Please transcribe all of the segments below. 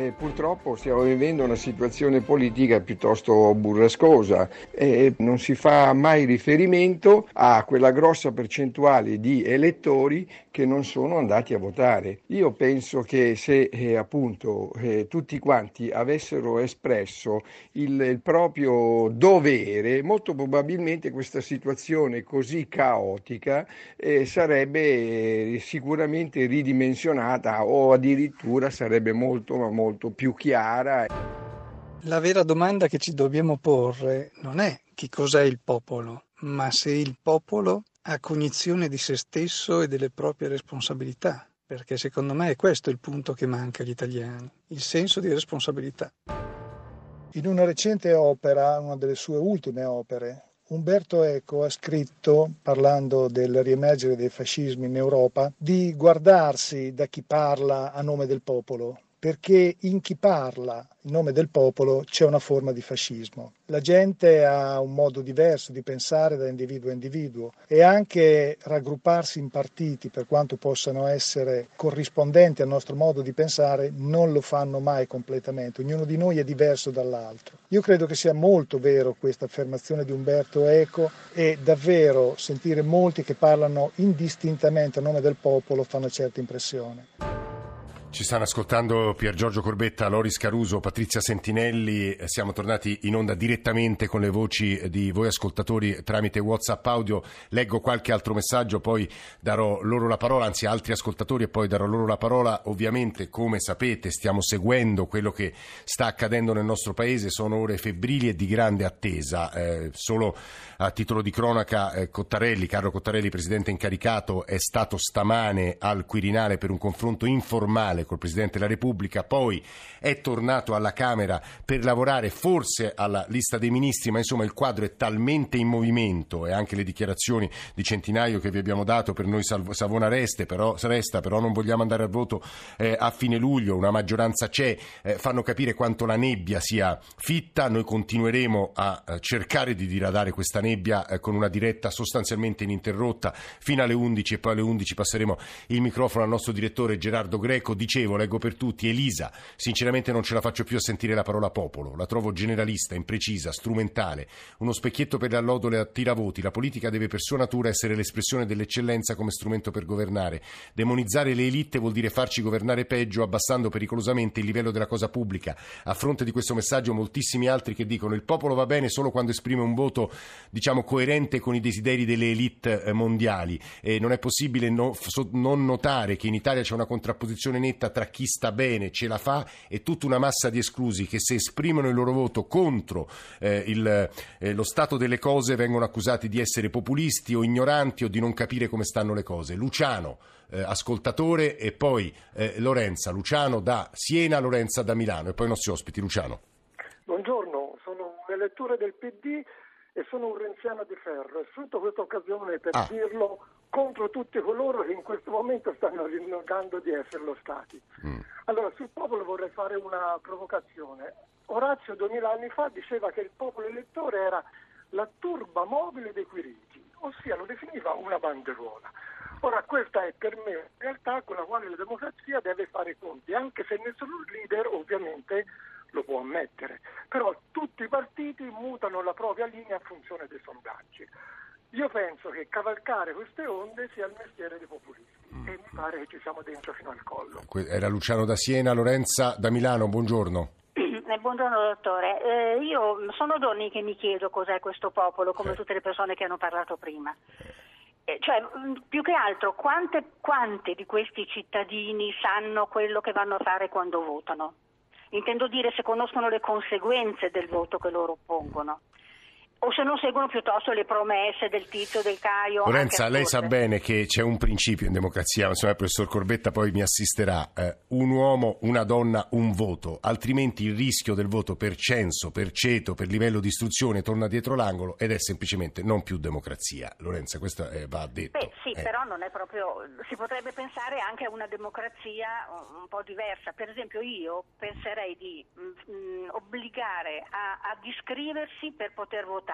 Eh, purtroppo stiamo vivendo una situazione politica piuttosto burrascosa e non si fa mai riferimento a quella grossa percentuale di elettori che non sono andati a votare. Io penso che se eh, appunto eh, tutti quanti avessero espresso il, il, proprio dovere, molto probabilmente questa situazione così caotica eh, sarebbe eh, sicuramente ridimensionata o addirittura sarebbe molto molto più chiara. La vera domanda che ci dobbiamo porre non è che cos'è il popolo, ma se il popolo ha cognizione di se stesso e delle proprie responsabilità, perché secondo me è questo il punto che manca agli italiani, il senso di responsabilità. In una recente opera, una delle sue ultime opere, Umberto Eco ha scritto, parlando del riemergere dei fascismi in Europa, di guardarsi da chi parla a nome del popolo, perché in chi parla in nome del popolo c'è una forma di fascismo. La gente ha un modo diverso di pensare da individuo a individuo e anche raggrupparsi in partiti, per quanto possano essere corrispondenti al nostro modo di pensare, non lo fanno mai completamente. Ognuno di noi è diverso dall'altro. Io credo che sia molto vero questa affermazione di Umberto Eco e davvero sentire molti che parlano indistintamente a nome del popolo fa una certa impressione. Ci stanno ascoltando Pier Giorgio Corbetta, Loris Caruso, Patrizia Sentinelli. Siamo tornati in onda direttamente con le voci di voi ascoltatori tramite WhatsApp audio. Leggo qualche altro messaggio, poi darò loro la parola, anzi altri ascoltatori e poi darò loro la parola. Ovviamente, come sapete, stiamo seguendo quello che sta accadendo nel nostro paese. Sono ore febbrili e di grande attesa. Eh, solo a titolo di cronaca, eh, Cottarelli, Carlo Cottarelli, presidente incaricato, è stato stamane al Quirinale per un confronto informale bilaterale col Presidente della Repubblica, poi è tornato alla Camera per lavorare forse alla lista dei ministri, ma insomma il quadro è talmente in movimento e anche le dichiarazioni di Centinaio che vi abbiamo dato per noi Savona reste, però, resta, però non vogliamo andare al voto eh, a fine luglio, una maggioranza c'è, eh, fanno capire quanto la nebbia sia fitta, noi continueremo a eh, cercare di diradare questa nebbia eh, con una diretta sostanzialmente ininterrotta fino alle 11 e poi alle 11 passeremo il microfono al nostro direttore Gerardo Greco dicevo, leggo per tutti, Elisa, sinceramente non ce la faccio più a sentire la parola popolo, la trovo generalista, imprecisa, strumentale, uno specchietto per le allodole a tiravoti, la politica deve per sua natura essere l'espressione dell'eccellenza come strumento per governare, demonizzare le elite vuol dire farci governare peggio, abbassando pericolosamente il livello della cosa pubblica, a fronte di questo messaggio moltissimi altri che dicono il popolo va bene solo quando esprime un voto, diciamo, coerente con i desideri delle elite eh, mondiali, e non è possibile non notare che in Italia c'è una contrapposizione netta netta tra chi sta bene, ce la fa e tutta una massa di esclusi che se esprimono il loro voto contro eh, il, eh, lo stato delle cose vengono accusati di essere populisti o ignoranti o di non capire come stanno le cose. Luciano, eh, ascoltatore, e poi eh, Lorenza. Luciano da Siena, Lorenza da Milano e poi i nostri ospiti. Luciano. Buongiorno, sono un elettore del PD e sono un renziano di ferro e sfrutto questa occasione per ah. dirlo contro tutti coloro che in questo momento stanno rinnegando di esserlo stati. Mm. Allora, sul popolo vorrei fare una provocazione. Orazio duemila anni fa diceva che il popolo elettore era la turba mobile dei quiriti, ossia lo definiva una banderuola. Ora questa è per me una realtà con la quale la democrazia deve fare conti, anche se nessun leader ovviamente lo può ammettere. Però tutti i partiti mutano la propria linea a funzione dei sondaggi. Io penso che cavalcare queste onde sia il mestiere dei populisti mm. e mi pare che ci siamo dentro fino al collo. Era Luciano da Siena, Lorenza da Milano, buongiorno. Eh, buongiorno dottore, eh, io sono giorni che mi chiedo cos'è questo popolo, come eh. tutte le persone che hanno parlato prima. Eh, cioè, mm, più che altro, quante, quante di questi cittadini sanno quello che vanno a fare quando votano? Intendo dire se conoscono le conseguenze del voto che loro pongono o se non seguono piuttosto le promesse del Tizio, del Caio. Lorenza, lei sa bene che c'è un principio in democrazia, insomma il professor Corbetta poi mi assisterà, eh, un uomo, una donna, un voto, altrimenti il rischio del voto per censo, per ceto, per livello di istruzione torna dietro l'angolo ed è semplicemente non più democrazia. Lorenza, questo eh, va detto. Beh, sì, eh. però non è proprio, si potrebbe pensare anche a una democrazia un po' diversa. Per esempio io penserei di mh, mm, mm, obbligare a, ad iscriversi per poter votare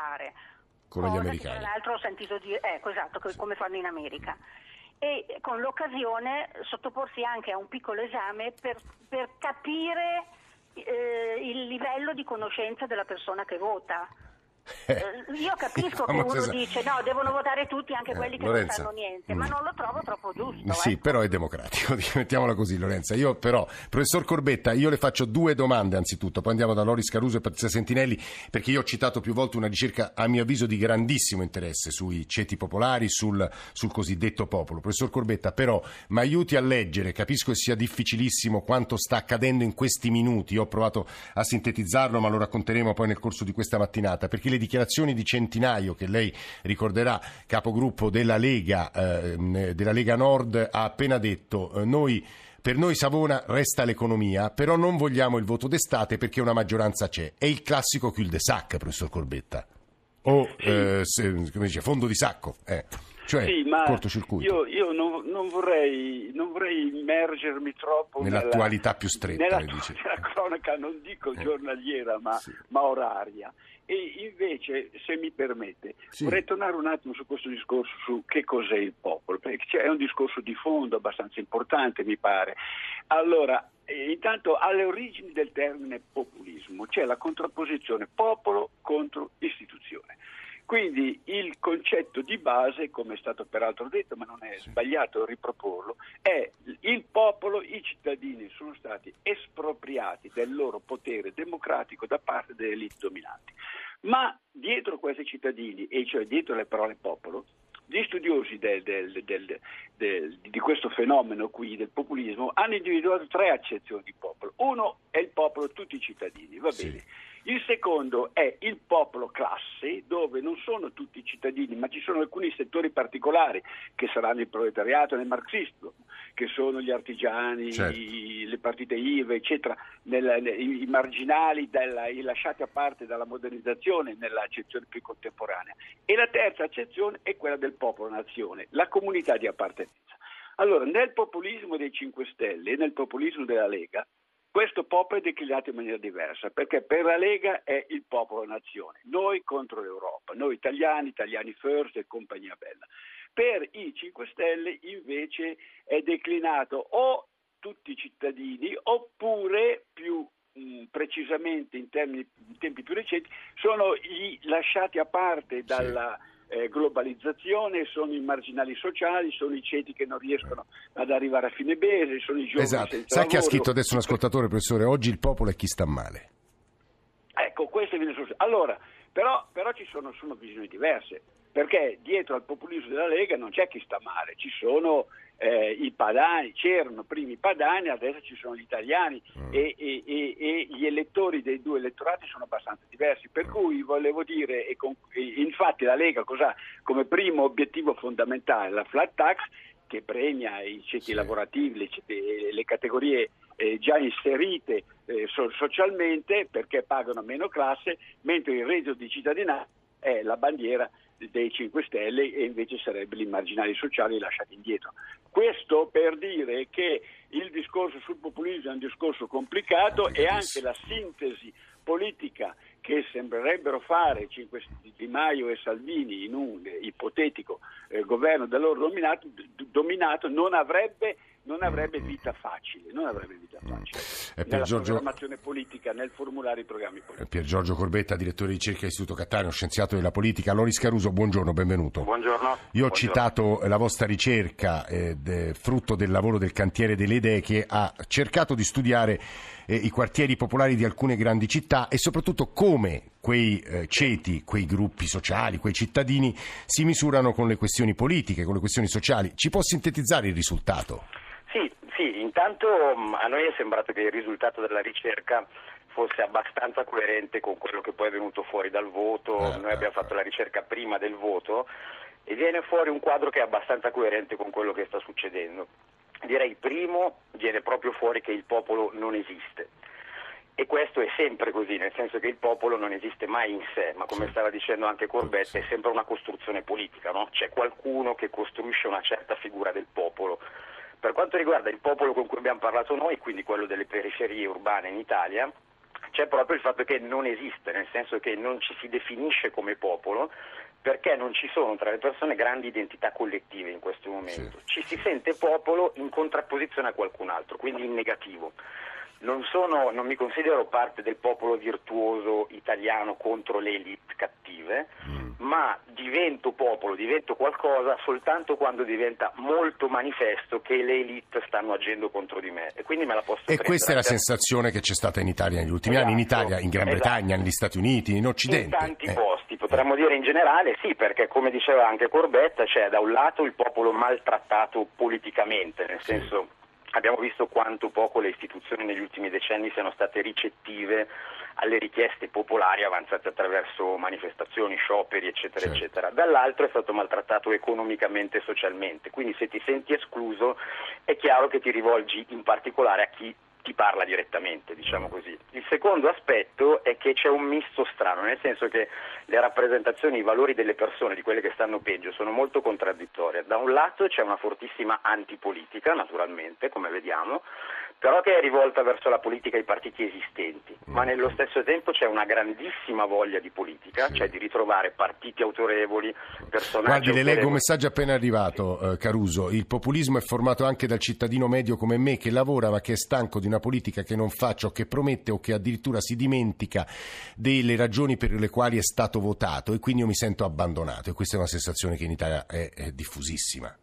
come gli americani. Tra l'altro ho sentito dire, ecco esatto, come fanno in America. e con l'occasione sottoporsi anche a un piccolo esame per, per capire eh, il livello di conoscenza della persona che vota. Eh, io capisco che uno esatto. dice no, devono votare tutti, anche eh, quelli che Lorenza, non sanno niente, ma mm. non lo trovo troppo giusto. Sì, eh. però è democratico, mettiamola così Lorenza. Io però, professor Corbetta, io le faccio due domande anzitutto, poi andiamo da Loris Caruso e Patrizia Sentinelli, perché io ho citato più volte una ricerca a mio avviso di grandissimo interesse sui ceti popolari, sul, sul cosiddetto popolo. Professor Corbetta, però, mi aiuti a leggere, capisco che sia difficilissimo quanto sta accadendo in questi minuti, io ho provato a sintetizzarlo, ma lo racconteremo poi nel corso di questa mattinata, perché le dichiarazioni di Centinaio, che lei ricorderà, capogruppo della Lega, eh, della Lega Nord, ha appena detto eh, noi per noi Savona resta l'economia, però non vogliamo il voto d'estate perché una maggioranza c'è. È il classico cul de sac, professor Corbetta. O eh, se, come dice, fondo di sacco. Eh. Cioè, sì, ma cortocircuito. Io, io non, non, vorrei, non, vorrei, immergermi troppo nell'attualità nella, più stretta, nella, nella cronaca, non dico eh. giornaliera, ma, sì. ma oraria. E invece, se mi permette, sì. vorrei tornare un attimo su questo discorso su che cos'è il popolo, perché è un discorso di fondo abbastanza importante, mi pare. Allora, eh, intanto alle origini del termine populismo c'è la contrapposizione popolo contro istituzione. Quindi il concetto di base, come è stato peraltro detto, ma non è sbagliato riproporlo, è il popolo, i cittadini sono stati espropriati del loro potere democratico da parte delle elite dominanti. Ma dietro questi cittadini, e cioè dietro le parole popolo, gli studiosi del, del, del, di questo fenomeno qui, del populismo, hanno individuato tre accezioni di popolo. Uno è il popolo, tutti i cittadini, va bene. Il secondo è il popolo classe, dove non sono tutti i cittadini, ma ci sono alcuni settori particolari, che saranno il proletariato nel marxismo, che sono gli artigiani, certo. i, le partite IVA, eccetera, nel, i, i, marginali della, i lasciati a parte dalla modernizzazione nell'accezione più contemporanea. E la terza accezione è quella del popolo-nazione, la comunità di appartenenza. Allora, nel populismo dei 5 Stelle e nel populismo della Lega, questo popolo è declinato in maniera diversa, perché per la Lega è il popolo nazione, noi contro l'Europa, noi italiani, italiani first e compagnia bella. Per i 5 Stelle invece è declinato o tutti i cittadini oppure più mh, precisamente in, termini, in tempi più recenti sono i lasciati a parte dalla... Sì eh, globalizzazione, sono i marginali sociali, sono i ceti che non riescono ad arrivare a fine mese, sono i giovani esatto. senza Sai chi ha scritto adesso un ascoltatore, professore? Oggi il popolo è chi sta male. Ecco, questo viene. Allora, però, però ci sono, sono visioni diverse, perché dietro al populismo della Lega non c'è chi sta male, ci sono eh, i padani, c'erano prima i padani, adesso ci sono gli italiani mm. e, e, e, e, gli elettori dei due elettorati sono abbastanza diversi. Per mm. cui volevo dire, con, infatti la Lega cosa come primo obiettivo fondamentale la flat tax che premia i ceti sì. lavorativi, le, ceti, le categorie eh, già inserite eh, so, socialmente perché pagano meno classe, mentre il reddito di cittadinanza è la bandiera dei 5 Stelle e invece sarebbero i marginali sociali lasciati indietro. Questo per dire che il discorso sul populismo è un discorso complicato e anche la sintesi politica che sembrerebbero fare Di Maio e Salvini in un ipotetico eh, governo da loro dominato, dominato non avrebbe non avrebbe vita facile, non avrebbe vita mm. facile. Mm. Nella Giorgio... programmazione politica, nel formulare i programmi politici. Pier Giorgio Corbetta, direttore di ricerca Istituto Cattaneo, scienziato della politica. Loris Caruso, buongiorno, benvenuto. Buongiorno. Io buongiorno. ho citato la vostra ricerca, eh, de, frutto del lavoro del cantiere delle idee, che ha cercato di studiare eh, i quartieri popolari di alcune grandi città e soprattutto come quei eh, ceti, quei gruppi sociali, quei cittadini si misurano con le questioni politiche, con le questioni sociali. Ci può sintetizzare il risultato? Intanto mm, a noi è sembrato che il risultato della ricerca fosse abbastanza coerente con quello che poi è venuto fuori dal voto. Eh, noi abbiamo fatto la ricerca prima del voto e viene fuori un quadro che è abbastanza coerente con quello che sta succedendo. Direi primo viene proprio fuori che il popolo non esiste. E questo è sempre così, nel senso che il popolo non esiste mai in sé, ma come stava dicendo anche Corbetta, è sempre una costruzione politica, no? C'è qualcuno che costruisce una certa figura del popolo per quanto riguarda il popolo con cui abbiamo parlato noi, quindi quello delle periferie urbane in Italia, c'è proprio il fatto che non esiste, nel senso che non ci si definisce come popolo, perché non ci sono tra le persone grandi identità collettive in questo momento. Ci si sente popolo in contrapposizione a qualcun altro, quindi in negativo. Non, sono, non, mi considero parte del popolo virtuoso italiano contro le elite cattive, mm. ma divento popolo, divento qualcosa soltanto quando diventa molto manifesto che le elite stanno agendo contro di me. E quindi me la posso E questa è la sensazione che c'è stata in Italia negli ultimi esatto, anni, in Italia, in Gran esatto. Bretagna, negli Stati Uniti, in Occidente. In tanti eh. posti, potremmo dire in generale sì, perché come diceva anche Corbetta, c'è da un lato il popolo maltrattato politicamente, nel sì. senso Abbiamo visto quanto poco le istituzioni negli ultimi decenni siano state ricettive alle richieste popolari avanzate attraverso manifestazioni, scioperi, eccetera, certo. eccetera. Dall'altro è stato maltrattato economicamente e socialmente, quindi se ti senti escluso è chiaro che ti rivolgi in particolare a chi ti parla direttamente, diciamo così. Il secondo aspetto è che c'è un misto strano, nel senso che le rappresentazioni, i valori delle persone, di quelle che stanno peggio, sono molto contraddittorie. Da un lato c'è una fortissima antipolitica, naturalmente, come vediamo, però che è rivolta verso la politica e i partiti esistenti, ma nello stesso tempo c'è una grandissima voglia di politica, sì. cioè di ritrovare partiti autorevoli, personaggi Guardi, le leggo un messaggio appena arrivato, eh, Caruso, il populismo è formato anche dal cittadino medio come me che lavora ma che è stanco di una politica che non fa ciò che promette o che addirittura si dimentica delle ragioni per le quali è stato votato. E quindi io mi sento abbandonato. E questa è una sensazione che in Italia è, è diffusissima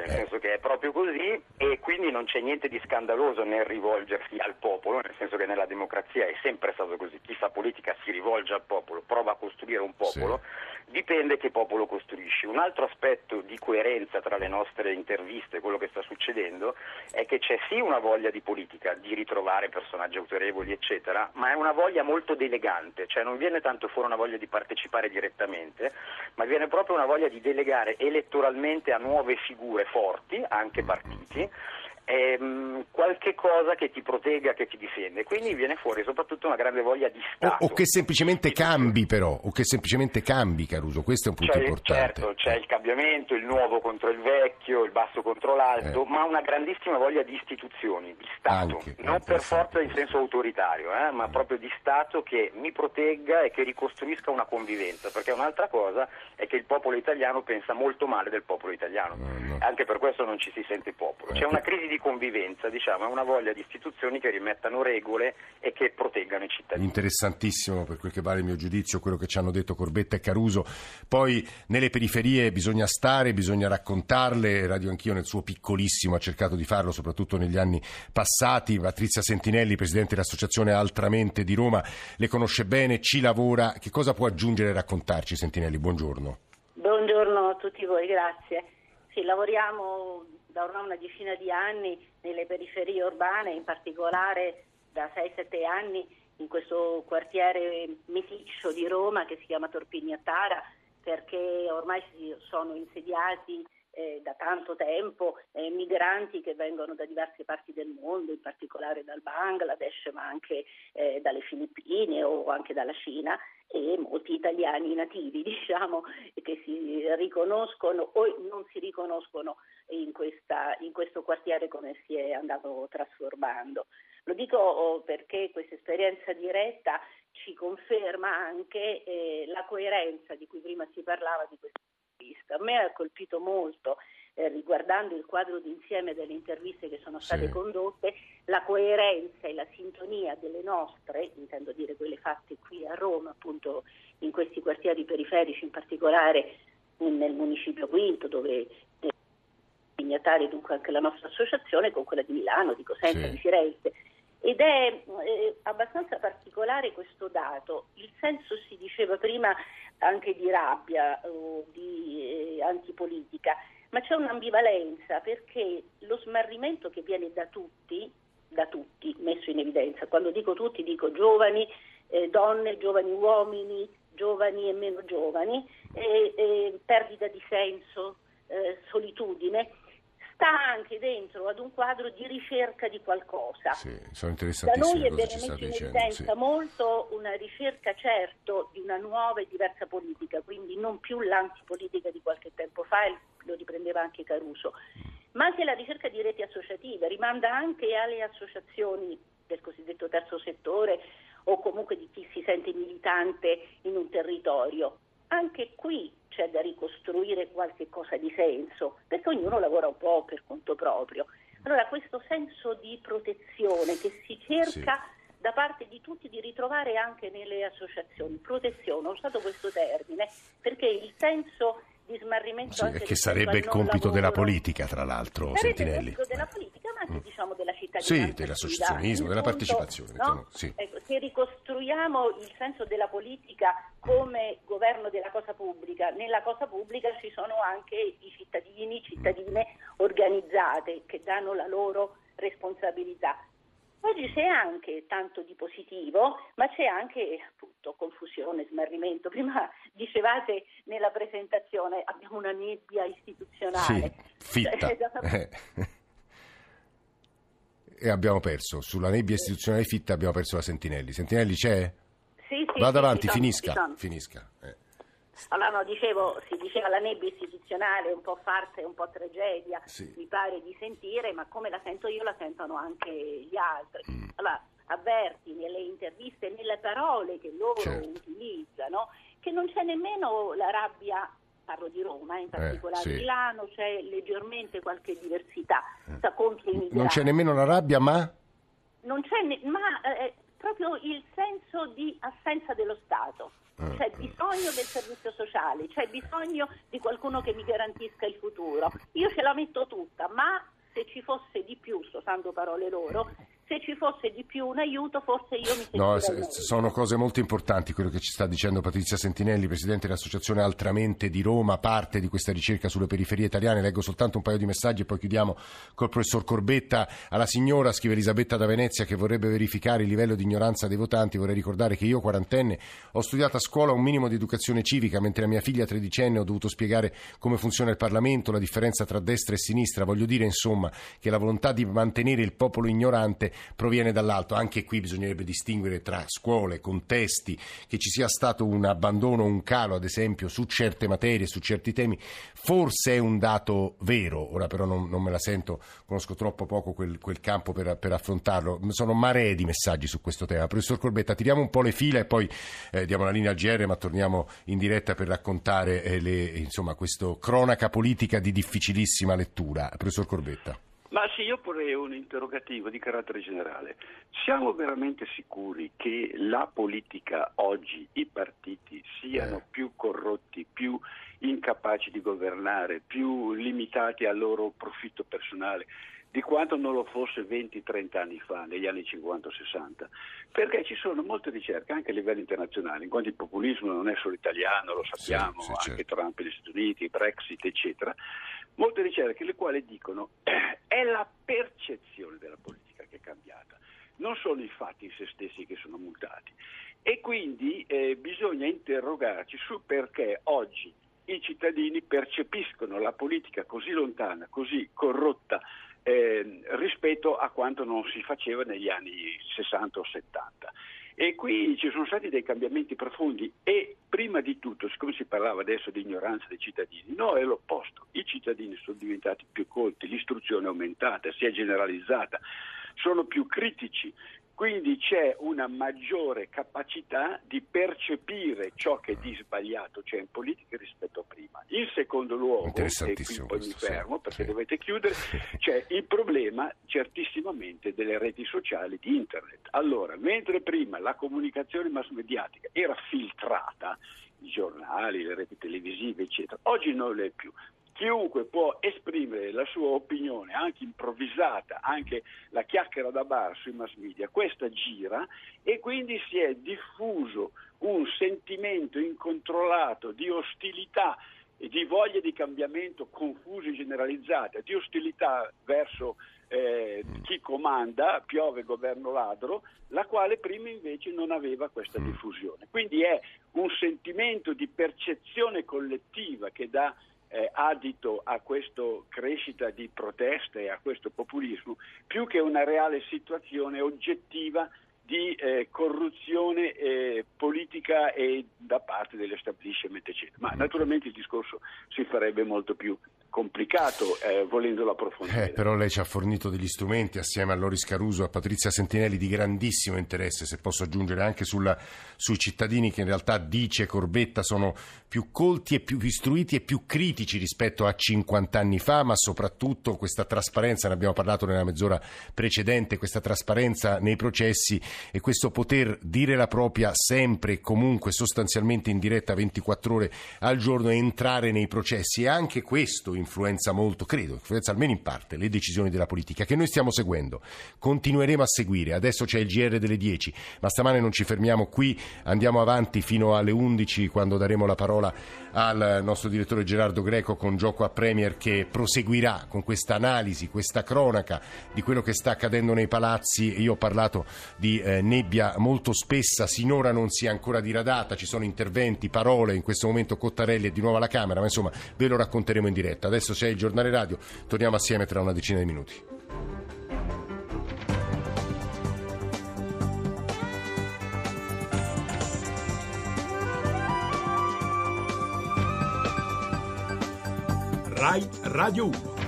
nel eh. senso che è proprio così e quindi non c'è niente di scandaloso nel rivolgersi al popolo, nel senso che nella democrazia è sempre stato così, chi fa politica si rivolge al popolo, prova a costruire un popolo, sì. Dipende che popolo costruisci. Un altro aspetto di coerenza tra le nostre interviste e quello che sta succedendo è che c'è sì una voglia di politica, di ritrovare personaggi autorevoli, eccetera, ma è una voglia molto delegante, cioè non viene tanto fuori una voglia di partecipare direttamente, ma viene proprio una voglia di delegare elettoralmente a nuove figure forti, anche partiti, ehm, qualche cosa che ti protegga, che ti difende. Quindi viene fuori soprattutto una grande voglia di Stato. O, o che semplicemente cambi però, o che semplicemente cambi Caruso, questo è un punto c'è, importante. Certo, c'è il cambiamento, il nuovo contro il vecchio, il basso contro l'alto, eh. ma una grandissima voglia di istituzioni, di Stato, Anche, non per forza in senso autoritario, eh, ma mm. proprio di Stato che mi protegga e che ricostruisca una convivenza, perché un'altra cosa è che il popolo italiano pensa molto male del popolo italiano, no, no. anche per questo non ci si sente popolo. C'è una crisi di convivenza, diciamo, è una voglia di istituzioni che rimettano regole e che proteggano i cittadini. Interessantissimo per quel che vale il mio giudizio, quello che ci hanno detto Corbetta e Caruso. Poi nelle periferie bisogna stare, bisogna raccontarle, Radio Anch'io nel suo piccolissimo ha cercato di farlo, soprattutto negli anni passati. Patrizia Sentinelli, Presidente dell'Associazione Altramente di Roma, le conosce bene, ci lavora. Che cosa può aggiungere e raccontarci Sentinelli? Buongiorno. Buongiorno a tutti voi, grazie. Sì, lavoriamo da ormai una decina di anni nelle periferie urbane, in particolare da 6-7 anni in questo quartiere meticcio di Roma che si chiama Torpignattara, perché ormai si sono insediati eh, da tanto tempo eh, migranti che vengono da diverse parti del mondo, in particolare dal Bangladesh, ma anche eh, dalle Filippine o anche dalla Cina e molti italiani nativi, diciamo, che si riconoscono o non si riconoscono in, questa, in questo quartiere come si è andato trasformando. Lo dico oh, perché questa esperienza diretta ci conferma anche eh, la coerenza di cui prima si parlava di questa intervista. A me ha colpito molto, eh, riguardando il quadro d'insieme delle interviste che sono state sì. condotte, la coerenza e la sintonia delle nostre, intendo dire quelle fatte qui a Roma, appunto in questi quartieri periferici, in particolare nel municipio Quinto, dove dignatari, dunque anche la nostra associazione, con quella di Milano, di Cosenza, sì. di Firenze. Ed è eh, abbastanza particolare questo dato. Il senso si diceva prima anche di rabbia o di eh, antipolitica, ma c'è un'ambivalenza perché lo smarrimento che viene da tutti, da tutti, messo in evidenza, quando dico tutti dico giovani, eh, donne, giovani uomini, giovani e meno giovani, perdita di senso, eh, solitudine, sta anche dentro ad un quadro di ricerca di qualcosa. Sì, sono da noi è bene messo in evidenza sì. molto una ricerca certo di una nuova e diversa politica, quindi non più l'antipolitica di qualche tempo fa, lo riprendeva anche Caruso, mm. Ma anche la ricerca di reti associative, rimanda anche alle associazioni del cosiddetto terzo settore o comunque di chi si sente militante in un territorio anche qui c'è da ricostruire qualche cosa di senso, perché ognuno lavora un po' per conto proprio. Allora questo senso di protezione che si cerca sì. da parte di tutti di ritrovare anche nelle associazioni, protezione, ho usato questo termine perché il senso di smarrimento sì, che sarebbe il compito lavoro, della politica, tra l'altro, Sentinelli. Il compito della politica, ma anche mm. diciamo della cittadinanza. Sì, dell'associazionismo, della punto, partecipazione. No? Sì. Ecco, se ricostruiamo il senso della politica come governo della cosa pubblica, nella cosa pubblica ci sono anche i cittadini, cittadine organizzate che danno la loro responsabilità. Oggi c'è anche tanto di positivo, ma c'è anche appunto confusione, smarrimento. Prima dicevate nella presentazione abbiamo una nebbia istituzionale. Sì, fitta. Eh. e abbiamo perso, sulla nebbia istituzionale fitta abbiamo perso la Sentinelli. Sentinelli c'è? Sì, sì. Vada sì, avanti, finisca. finisca. Eh. Allora, no, dicevo, si diceva la nebbia istituzionale, un po' farsa e un po' tragedia, sì. mi pare di sentire, ma come la sento io la sentono anche gli altri. Mm. Allora, avverti nelle interviste, nelle parole che loro certo. utilizzano, che non c'è nemmeno la rabbia, parlo di Roma in eh, particolare, eh, sì. Milano c'è leggermente qualche diversità eh. contro i migranti. Non c'è nemmeno la rabbia, ma? Non c'è, ne- ma eh, proprio il senso di assenza dello Stato. Eh, c'è bisogno del servizio sociale, c'è bisogno di qualcuno che mi garantisca il futuro. Io ce la metto tutta, ma se ci fosse di più, sto usando parole loro, se ci fosse di più un aiuto forse io mi sentirei No, sono cose molto importanti quello che ci sta dicendo Patrizia Sentinelli, Presidente dell'Associazione Altramente di Roma, parte di questa ricerca sulle periferie italiane. Leggo soltanto un paio di messaggi e poi chiudiamo col professor Corbetta. Alla signora, scrive Elisabetta da Venezia, che vorrebbe verificare il livello di ignoranza dei votanti. Vorrei ricordare che io, quarantenne, ho studiato a scuola un minimo di educazione civica, mentre a mia figlia tredicenne ho dovuto spiegare come funziona il Parlamento, la differenza tra destra e sinistra. Voglio dire, insomma, che la volontà di mantenere il popolo ignorante proviene dall'alto. Anche qui bisognerebbe distinguere tra scuole, contesti, che ci sia stato un abbandono, un calo, ad esempio, su certe materie, su certi temi. Forse è un dato vero, ora però non, non me la sento, conosco troppo poco quel, quel campo per, per, affrontarlo. Sono maree di messaggi su questo tema. Professor Corbetta, tiriamo un po' le fila e poi eh, diamo la linea al GR, ma torniamo in diretta per raccontare eh, le, insomma, questa cronaca politica di difficilissima lettura. Professor Corbetta. Ma sì, io porrei un interrogativo di carattere generale. Siamo veramente sicuri che la politica oggi, i partiti, siano eh. più corrotti, più incapaci di governare, più limitati al loro profitto personale? di quanto non lo fosse 20-30 anni fa, negli anni 50-60, perché ci sono molte ricerche anche a livello internazionale, in quanto il populismo non è solo italiano, lo sappiamo, sì, sì, anche certo. Trump negli Stati Uniti, Brexit, eccetera, molte ricerche le quali dicono è la percezione della politica che è cambiata, non sono i fatti in se stessi che sono mutati. E quindi eh, bisogna interrogarci su perché oggi i cittadini percepiscono la politica così lontana, così corrotta, eh, rispetto a quanto non si faceva negli anni 60 o 70. E qui ci sono stati dei cambiamenti profondi e prima di tutto, siccome si parlava adesso di ignoranza dei cittadini, no, è l'opposto. I cittadini sono diventati più colti, l'istruzione è aumentata, si è generalizzata, sono più critici, quindi c'è una maggiore capacità di percepire ciò che di sbagliato c'è in politica rispetto a prima. In secondo luogo, e qui poi mi fermo sì, perché sì. dovete chiudere, c'è il problema certissimamente delle reti sociali di internet. Allora, mentre prima la comunicazione mass mediatica era filtrata, i giornali, le reti televisive, eccetera, oggi non lo è più chiunque può esprimere la sua opinione, anche improvvisata, anche la chiacchiera da bar sui mass media, questa gira e quindi si è diffuso un sentimento incontrollato di ostilità e di voglia di cambiamento confusa e generalizzata, di ostilità verso eh, chi comanda, piove governo ladro, la quale prima invece non aveva questa mm. diffusione. Quindi è un sentimento di percezione collettiva che dà eh, adito a questa crescita di proteste e a questo populismo, più che una reale situazione oggettiva di eh, corruzione eh, politica e da parte dell'establishment, eccetera. Ma naturalmente il discorso si farebbe molto più complicato eh, volendolo approfondire. Eh, però lei ci ha fornito degli strumenti assieme a Loris Caruso e a Patrizia Sentinelli di grandissimo interesse, se posso aggiungere anche sulla, sui cittadini che in realtà dice Corbetta sono più colti e più istruiti e più critici rispetto a 50 anni fa, ma soprattutto questa trasparenza, ne abbiamo parlato nella mezz'ora precedente, questa trasparenza nei processi e questo poter dire la propria sempre e comunque sostanzialmente in diretta 24 ore al giorno e entrare nei processi e anche questo influenza molto, credo, influenza almeno in parte le decisioni della politica che noi stiamo seguendo. Continueremo a seguire. Adesso c'è il GR delle 10, ma stamane non ci fermiamo qui, andiamo avanti fino alle 11 quando daremo la parola al nostro direttore Gerardo Greco con Gioco a Premier che proseguirà con questa analisi, questa cronaca di quello che sta accadendo nei palazzi. Io ho parlato di eh, nebbia molto spessa, sinora non si è ancora diradata, ci sono interventi, parole, in questo momento Cottarelli è di nuovo alla Camera, ma insomma ve lo racconteremo in diretta. Adesso c'è il giornale radio, torniamo assieme tra una decina di minuti. Rai Radio 1